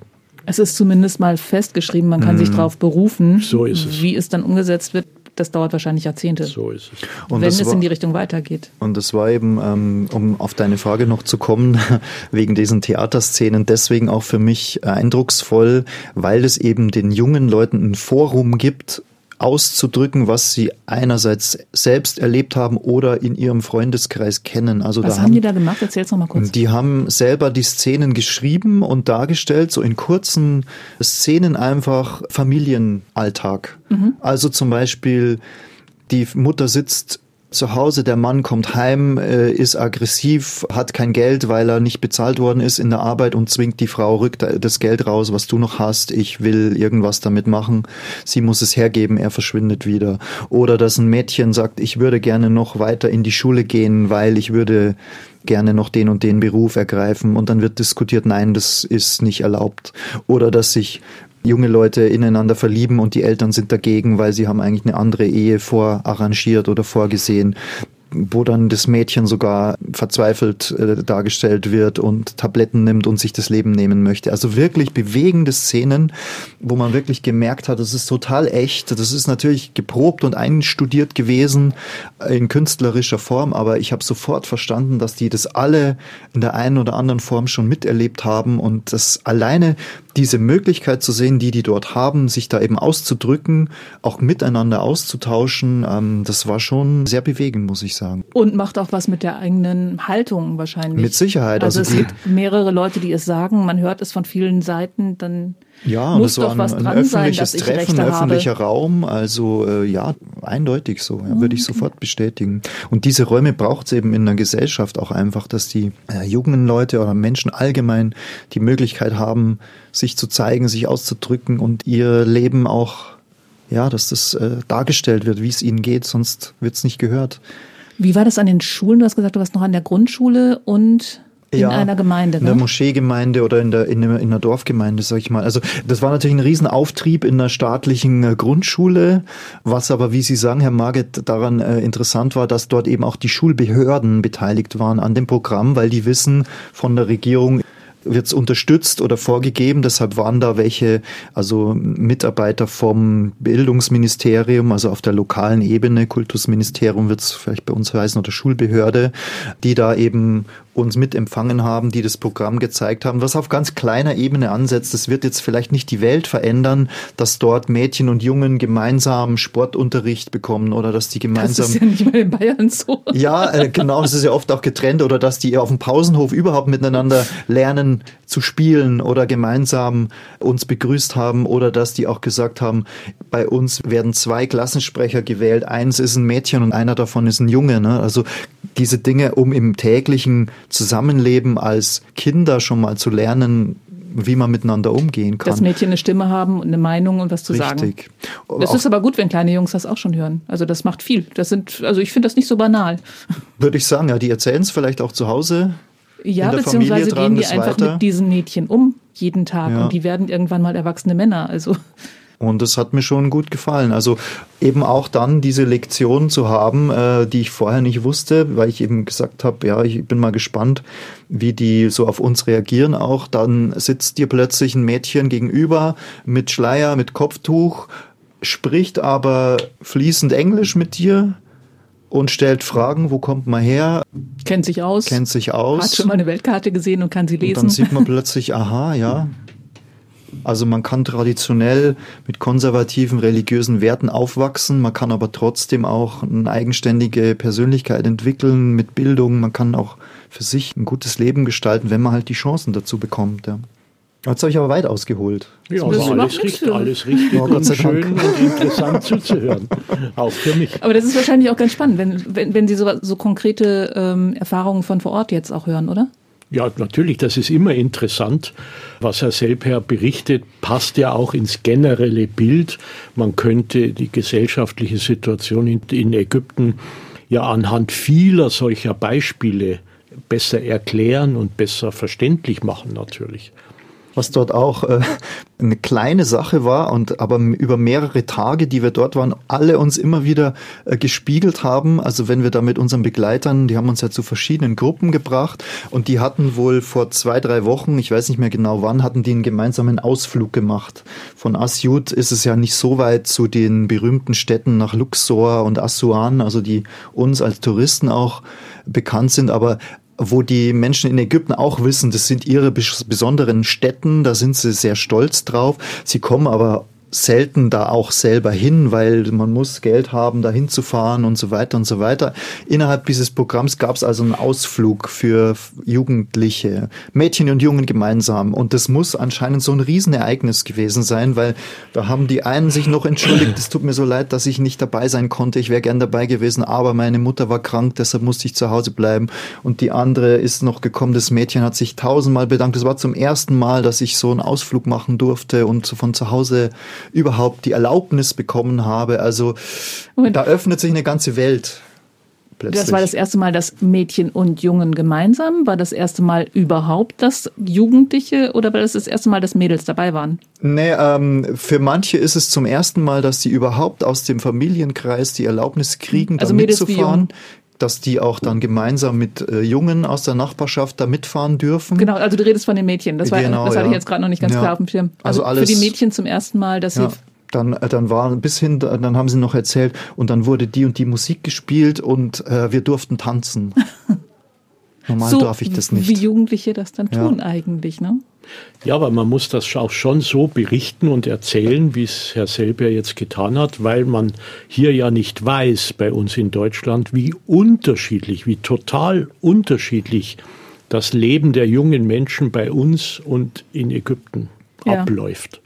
Es ist zumindest mal festgeschrieben, man kann sich darauf berufen.
Mhm. So ist es.
Wie es dann umgesetzt wird, das dauert wahrscheinlich Jahrzehnte,
So ist es.
Und
wenn es
war-
in die Richtung weitergeht.
Und das war eben, ähm, um auf deine Frage noch zu kommen, [LAUGHS] wegen diesen Theaterszenen, deswegen auch für mich eindrucksvoll, weil es eben den jungen Leuten ein Forum gibt, auszudrücken, was sie einerseits selbst erlebt haben oder in ihrem Freundeskreis kennen. Also
Was
da
haben die da gemacht? Erzähl's noch mal kurz.
die haben selber die Szenen geschrieben und dargestellt, so in kurzen Szenen einfach Familienalltag. Also zum Beispiel, die Mutter sitzt zu Hause, der Mann kommt heim, äh, ist aggressiv, hat kein Geld, weil er nicht bezahlt worden ist in der Arbeit und zwingt die Frau, rückt das Geld raus, was du noch hast, ich will irgendwas damit machen. Sie muss es hergeben, er verschwindet wieder. Oder dass ein Mädchen sagt, ich würde gerne noch weiter in die Schule gehen, weil ich würde gerne noch den und den Beruf ergreifen und dann wird diskutiert, nein, das ist nicht erlaubt. Oder dass sich junge Leute ineinander verlieben und die Eltern sind dagegen, weil sie haben eigentlich eine andere Ehe vorarrangiert oder vorgesehen wo dann das Mädchen sogar verzweifelt äh, dargestellt wird und Tabletten nimmt und sich das Leben nehmen möchte. Also wirklich bewegende Szenen, wo man wirklich gemerkt hat, das ist total echt. Das ist natürlich geprobt und einstudiert gewesen in künstlerischer Form, aber ich habe sofort verstanden, dass die das alle in der einen oder anderen Form schon miterlebt haben und das alleine diese Möglichkeit zu sehen, die die dort haben, sich da eben auszudrücken, auch miteinander auszutauschen, ähm, das war schon sehr bewegend, muss ich sagen.
Und macht auch was mit der eigenen Haltung wahrscheinlich.
Mit Sicherheit.
Also,
Also
es gibt mehrere Leute, die es sagen, man hört es von vielen Seiten, dann
Ja, und
muss
das war ein, ein
sein,
öffentliches
ich
Treffen, ein
habe.
öffentlicher Raum. Also äh, ja, eindeutig so, ja, würde ich sofort bestätigen. Und diese Räume braucht es eben in der Gesellschaft auch einfach, dass die äh, jungen Leute oder Menschen allgemein die Möglichkeit haben, sich zu zeigen, sich auszudrücken und ihr Leben auch, ja, dass das äh, dargestellt wird, wie es ihnen geht, sonst wird es nicht gehört.
Wie war das an den Schulen? Du hast gesagt, du warst noch an der Grundschule und in
Ja,
einer Gemeinde.
In der
Ne?
Moscheegemeinde oder in der, in der, in der Dorfgemeinde, sag ich mal. Also das war natürlich ein Riesenauftrieb in der staatlichen äh, Grundschule, was aber, wie Sie sagen, Herr Marget, daran äh, interessant war, dass dort eben auch die Schulbehörden beteiligt waren an dem Programm, weil die wissen von der Regierung, wird es unterstützt oder vorgegeben. Deshalb waren da welche, also Mitarbeiter vom Bildungsministerium, also auf der lokalen Ebene, Kultusministerium wird es vielleicht bei uns heißen oder Schulbehörde, die da eben uns mitempfangen haben, die das Programm gezeigt haben, was auf ganz kleiner Ebene ansetzt. Das wird jetzt vielleicht nicht die Welt verändern, dass dort Mädchen und Jungen gemeinsam Sportunterricht bekommen oder dass die
Das
gemeinsam
ist ja nicht mal in Bayern so.
ja, äh, genau, das ist ja oft auch getrennt oder dass die auf dem Pausenhof überhaupt miteinander lernen zu spielen oder gemeinsam uns begrüßt haben oder dass die auch gesagt haben, bei uns werden zwei Klassensprecher gewählt, eins ist ein Mädchen und einer davon ist ein Junge. Ne? Also diese Dinge, um im täglichen Zusammenleben als Kinder schon mal zu lernen, wie man miteinander umgehen kann.
Dass Mädchen eine Stimme haben und eine Meinung und was zu
Richtig.
sagen.
Richtig.
Das ist aber gut, wenn kleine Jungs das auch schon hören. Also das macht viel. Das sind, also ich finde das nicht so banal.
Würde ich sagen, ja, die erzählen es vielleicht auch zu Hause.
Ja, beziehungsweise gehen die einfach
weiter.
mit diesen Mädchen um jeden Tag
Ja.
und die werden irgendwann mal erwachsene Männer. Also
Und das hat mir schon gut gefallen. Also eben auch dann diese Lektion zu haben, äh, die ich vorher nicht wusste, weil ich eben gesagt habe, ja, ich bin mal gespannt, wie die so auf uns reagieren auch. Dann sitzt dir plötzlich ein Mädchen gegenüber mit Schleier, mit Kopftuch, spricht aber fließend Englisch mit dir und stellt Fragen, wo kommt man her,
kennt sich aus,
kennt sich aus.
hat schon mal eine Weltkarte gesehen und kann sie
Und dann
lesen.
sieht man [LAUGHS] plötzlich, aha, ja. Also man kann traditionell mit konservativen religiösen Werten aufwachsen, man kann aber trotzdem auch eine eigenständige Persönlichkeit entwickeln mit Bildung, man kann auch für sich ein gutes Leben gestalten, wenn man halt die Chancen dazu bekommt. Ja. Jetzt habe ich aber weit ausgeholt.
Ja,
Das
war
macht
alles richtig, alles richtig
Ja, Gott
und
sei Dank.
schön und interessant zuzuhören. Auch für mich.
Aber das ist wahrscheinlich auch ganz spannend, wenn, wenn, wenn Sie so, so konkrete ähm, Erfahrungen von vor Ort jetzt auch hören, oder?
Ja, natürlich, das ist immer interessant. Was Herr Selper berichtet, passt ja auch ins generelle Bild. Man könnte die gesellschaftliche Situation in, in Ägypten ja anhand vieler solcher Beispiele besser erklären und besser verständlich machen natürlich.
Was dort auch äh, eine kleine Sache war und aber über mehrere Tage, die wir dort waren, alle uns immer wieder äh, gespiegelt haben. Also wenn wir da mit unseren Begleitern, die haben uns ja zu verschiedenen Gruppen gebracht und die hatten wohl vor zwei, drei Wochen, ich weiß nicht mehr genau wann, hatten die einen gemeinsamen Ausflug gemacht. Von Asyut ist es ja nicht so weit zu den berühmten Städten nach Luxor und Assuan, also die uns als Touristen auch bekannt sind, aber wo die Menschen in Ägypten auch wissen, das sind ihre bes- besonderen Städten, da sind sie sehr stolz drauf. Sie kommen aber selten da auch selber hin, weil man muss Geld haben, da hinzufahren und so weiter und so weiter. Innerhalb dieses Programms gab es also einen Ausflug für Jugendliche, Mädchen und Jungen gemeinsam. Und das muss anscheinend so ein Riesenereignis gewesen sein, weil da haben die einen sich noch entschuldigt, es tut mir so leid, dass ich nicht dabei sein konnte, ich wäre gern dabei gewesen, aber meine Mutter war krank, deshalb musste ich zu Hause bleiben. Und die andere ist noch gekommen, das Mädchen hat sich tausendmal bedankt. Es war zum ersten Mal, dass ich so einen Ausflug machen durfte und von zu Hause überhaupt die Erlaubnis bekommen habe. Also
Moment.
da öffnet sich eine ganze Welt. Plötzlich.
Das war das erste Mal, dass Mädchen und Jungen gemeinsam. War das erste Mal überhaupt, dass Jugendliche oder war das das erste Mal, dass Mädels dabei waren?
Nee, ähm, für manche ist es zum ersten Mal, dass sie überhaupt aus dem Familienkreis die Erlaubnis kriegen,
Also
da
Mädels
mitzufahren. Dass die auch dann gemeinsam mit äh, Jungen aus der Nachbarschaft da mitfahren dürfen.
Genau, also du redest von den Mädchen. Das, war,
Genau,
das hatte
ja.
ich jetzt gerade noch nicht ganz
Ja.
klar auf dem Schirm.
Also
Also,
alles-
für die Mädchen zum ersten Mal, dass
Ja,
sie
dann, äh, dann war bis hin, dann haben sie noch erzählt, und dann wurde die und die Musik gespielt und äh, wir durften tanzen. [LAUGHS] Normal
so
darf ich das nicht.
wie Jugendliche das dann
Ja.
tun eigentlich, ne?
Ja, aber man muss das auch schon so berichten und erzählen, wie es Herr Selber jetzt getan hat, weil man hier ja nicht weiß bei uns in Deutschland, wie unterschiedlich, wie total unterschiedlich das Leben der jungen Menschen bei uns und in Ägypten
Ja.
abläuft.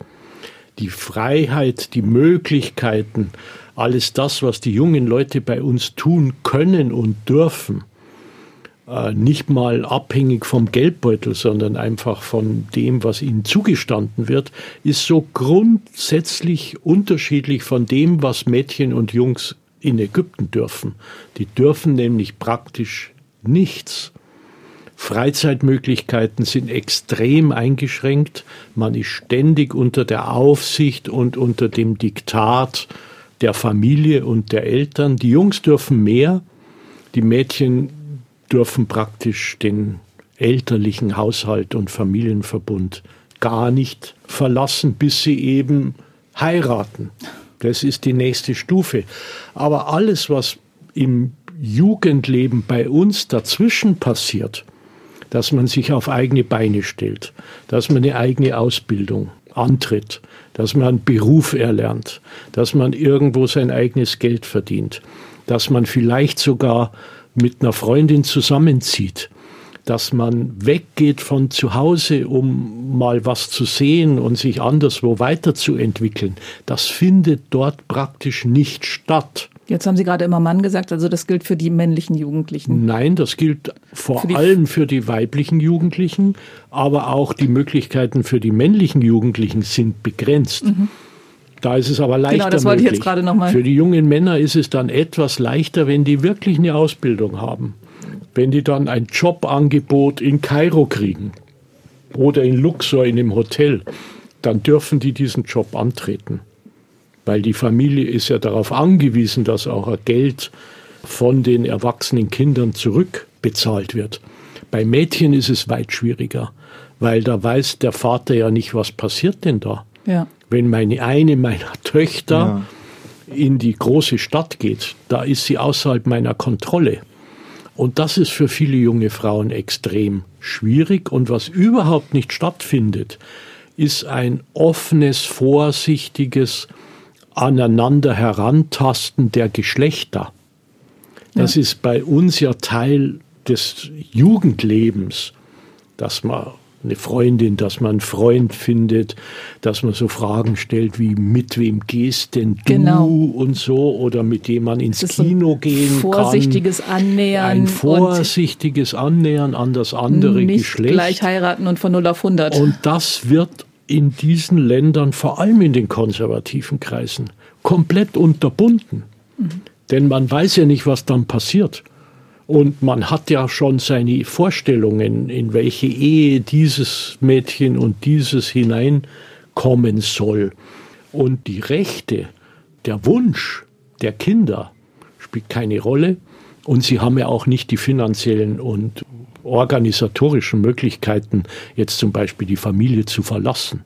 Die Freiheit, die Möglichkeiten, alles das, was die jungen Leute bei uns tun können und dürfen, nicht mal abhängig vom Geldbeutel, sondern einfach von dem, was ihnen zugestanden wird, ist so grundsätzlich unterschiedlich von dem, was Mädchen und Jungs in Ägypten dürfen. Die dürfen nämlich praktisch nichts. Freizeitmöglichkeiten sind extrem eingeschränkt. Man ist ständig unter der Aufsicht und unter dem Diktat der Familie und der Eltern. Die Jungs dürfen mehr, die Mädchen dürfen praktisch den elterlichen Haushalt und Familienverbund gar nicht verlassen, bis sie eben heiraten. Das ist die nächste Stufe. Aber alles, was im Jugendleben bei uns dazwischen passiert, dass man sich auf eigene Beine stellt, dass man eine eigene Ausbildung antritt, dass man einen Beruf erlernt, dass man irgendwo sein eigenes Geld verdient, dass man vielleicht sogar mit einer Freundin zusammenzieht, dass man weggeht von zu Hause, um mal was zu sehen und sich anderswo weiterzuentwickeln. Das findet dort praktisch nicht statt.
Jetzt haben Sie gerade immer Mann gesagt, also das gilt für die männlichen Jugendlichen.
Nein, das gilt vor
Für
allem für die weiblichen Jugendlichen, aber auch die Möglichkeiten für die männlichen Jugendlichen sind begrenzt. Da ist es aber leichter
Mhm. Genau, das wollte ich jetzt
möglich.
gerade noch mal-
Für die jungen Männer ist es dann etwas leichter, wenn die wirklich eine Ausbildung haben. Wenn die dann ein Jobangebot in Kairo kriegen oder in Luxor in einem Hotel, dann dürfen die diesen Job antreten. Weil die Familie ist ja darauf angewiesen, dass auch ein Geld von den erwachsenen Kindern zurückbezahlt wird. Bei Mädchen ist es weit schwieriger, weil da weiß der Vater ja nicht, was passiert denn da.
Ja.
Wenn meine eine meiner Töchter
Ja.
in die große Stadt geht, da ist sie außerhalb meiner Kontrolle. Und das ist für viele junge Frauen extrem schwierig. Und was überhaupt nicht stattfindet, ist ein offenes, vorsichtiges Aneinander herantasten der Geschlechter. Das ist bei uns ja Teil des Jugendlebens, dass man eine Freundin, dass man einen Freund findet, dass man so Fragen stellt wie mit wem gehst denn du
Genau.
und so oder mit dem man ins
ein
Kino gehen
vorsichtiges Annähern
kann. Ein
und
vorsichtiges Annähern an das andere
nicht
Geschlecht.
gleich heiraten und von 0 auf 100.
Und das wird in diesen Ländern, vor allem in den konservativen Kreisen, komplett unterbunden. Denn man weiß ja nicht, was dann passiert. Und man hat ja schon seine Vorstellungen, in welche Ehe dieses Mädchen und dieses hineinkommen soll. Und die Rechte, der Wunsch der Kinder spielt keine Rolle. Und sie haben ja auch nicht die finanziellen und organisatorischen Möglichkeiten, jetzt zum Beispiel die Familie zu verlassen.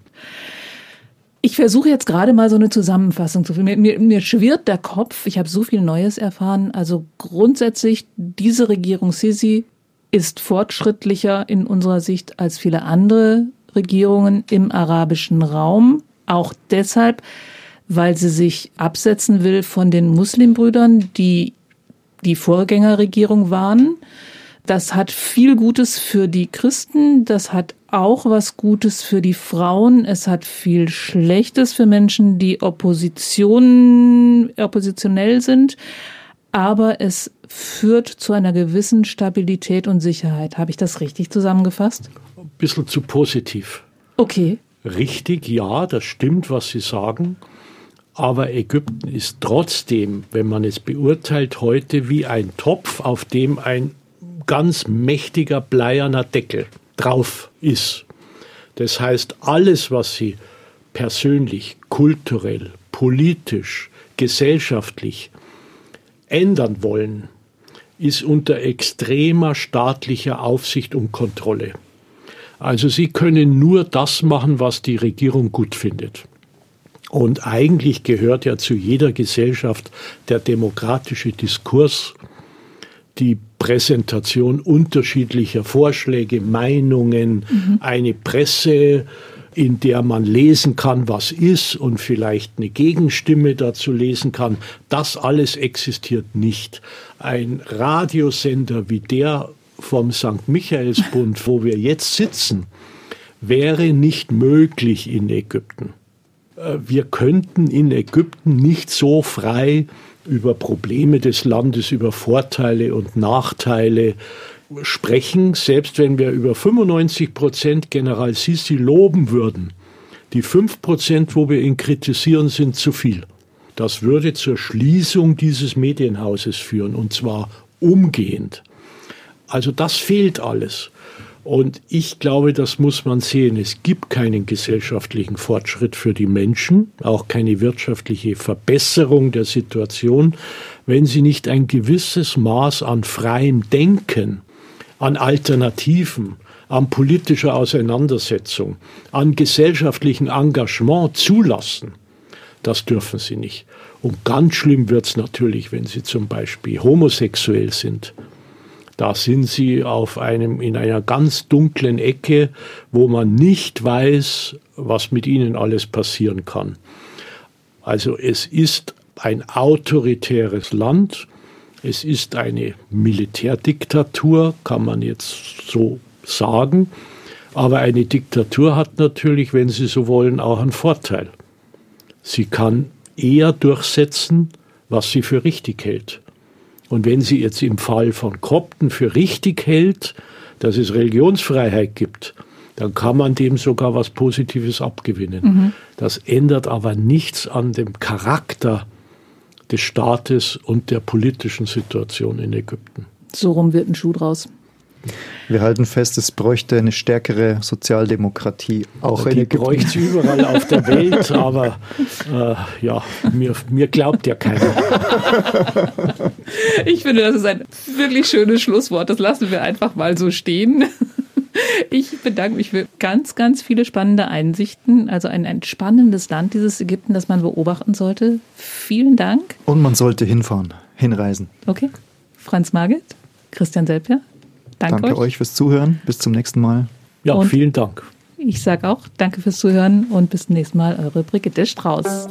Ich versuche jetzt gerade mal so eine Zusammenfassung zu finden. Mir, mir, mir schwirrt der Kopf. Ich habe so viel Neues erfahren. Also grundsätzlich, diese Regierung Sisi ist fortschrittlicher in unserer Sicht als viele andere Regierungen im arabischen Raum. Auch deshalb, weil sie sich absetzen will von den Muslimbrüdern, die die Vorgängerregierung waren. Das hat viel Gutes für die Christen, das hat auch was Gutes für die Frauen, es hat viel Schlechtes für Menschen, die Opposition, oppositionell sind, aber es führt zu einer gewissen Stabilität und Sicherheit. Habe ich das richtig zusammengefasst?
Ein bisschen zu positiv.
Okay.
Richtig, ja, das stimmt, was Sie sagen. Aber Ägypten ist trotzdem, wenn man es beurteilt, heute wie ein Topf, auf dem ein ganz mächtiger bleierner Deckel drauf ist. Das heißt, alles, was Sie persönlich, kulturell, politisch, gesellschaftlich ändern wollen, ist unter extremer staatlicher Aufsicht und Kontrolle. Also Sie können nur das machen, was die Regierung gut findet. Und eigentlich gehört ja zu jeder Gesellschaft der demokratische Diskurs, die Präsentation unterschiedlicher Vorschläge, Meinungen, eine Presse, in der man lesen kann, was ist und vielleicht eine Gegenstimme dazu lesen kann. Das alles existiert nicht. Ein Radiosender wie der vom St. Michaelsbund, wo wir jetzt sitzen, wäre nicht möglich in Ägypten. Äh, Wir könnten in Ägypten nicht so frei über Probleme des Landes, über Vorteile und Nachteile sprechen, selbst wenn wir über 95 Prozent General Sisi loben würden. Die 5 Prozent, wo wir ihn kritisieren, sind zu viel. Das würde zur Schließung dieses Medienhauses führen, und zwar umgehend. Also das fehlt alles. Und ich glaube, das muss man sehen. Es gibt keinen gesellschaftlichen Fortschritt für die Menschen, auch keine wirtschaftliche Verbesserung der Situation, wenn sie nicht ein gewisses Maß an freiem Denken, an Alternativen, an politischer Auseinandersetzung, an gesellschaftlichem Engagement zulassen. Das dürfen sie nicht. Und ganz schlimm wird es natürlich, wenn sie zum Beispiel homosexuell sind. Da sind sie auf einem, in einer ganz dunklen Ecke, wo man nicht weiß, was mit ihnen alles passieren kann. Also es ist ein autoritäres Land, es ist eine Militärdiktatur, kann man jetzt so sagen, aber eine Diktatur hat natürlich, wenn Sie so wollen, auch einen Vorteil. Sie kann eher durchsetzen, was sie für richtig hält. Und wenn sie jetzt im Fall von Kopten für richtig hält, dass es Religionsfreiheit gibt, dann kann man dem sogar was Positives abgewinnen. Mhm. Das ändert aber nichts an dem Charakter des Staates und der politischen Situation in Ägypten.
So rum wird ein Schuh draus.
Wir halten fest, es bräuchte eine stärkere Sozialdemokratie.
Auch die bräuchte es überall auf der Welt, aber äh, ja, mir, mir glaubt ja keiner.
Ich finde, das ist ein wirklich schönes Schlusswort. Das lassen wir einfach mal so stehen. Ich bedanke mich für ganz, ganz viele spannende Einsichten. Also ein, ein spannendes Land, dieses Ägypten, das man beobachten sollte. Vielen Dank.
Und man sollte hinfahren, hinreisen.
Okay. Franz Margit, Christian Selper,
danke, danke euch. euch fürs Zuhören. Bis zum nächsten Mal.
Ja, und vielen Dank.
Ich sage auch danke fürs Zuhören und bis zum nächsten Mal, eure Brigitte Strauß.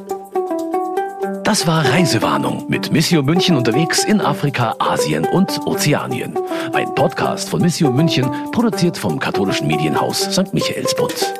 Das war Reisewarnung mit Missio München unterwegs in Afrika, Asien und Ozeanien. Ein Podcast von Missio München, produziert vom katholischen Medienhaus St. Michaelsbund.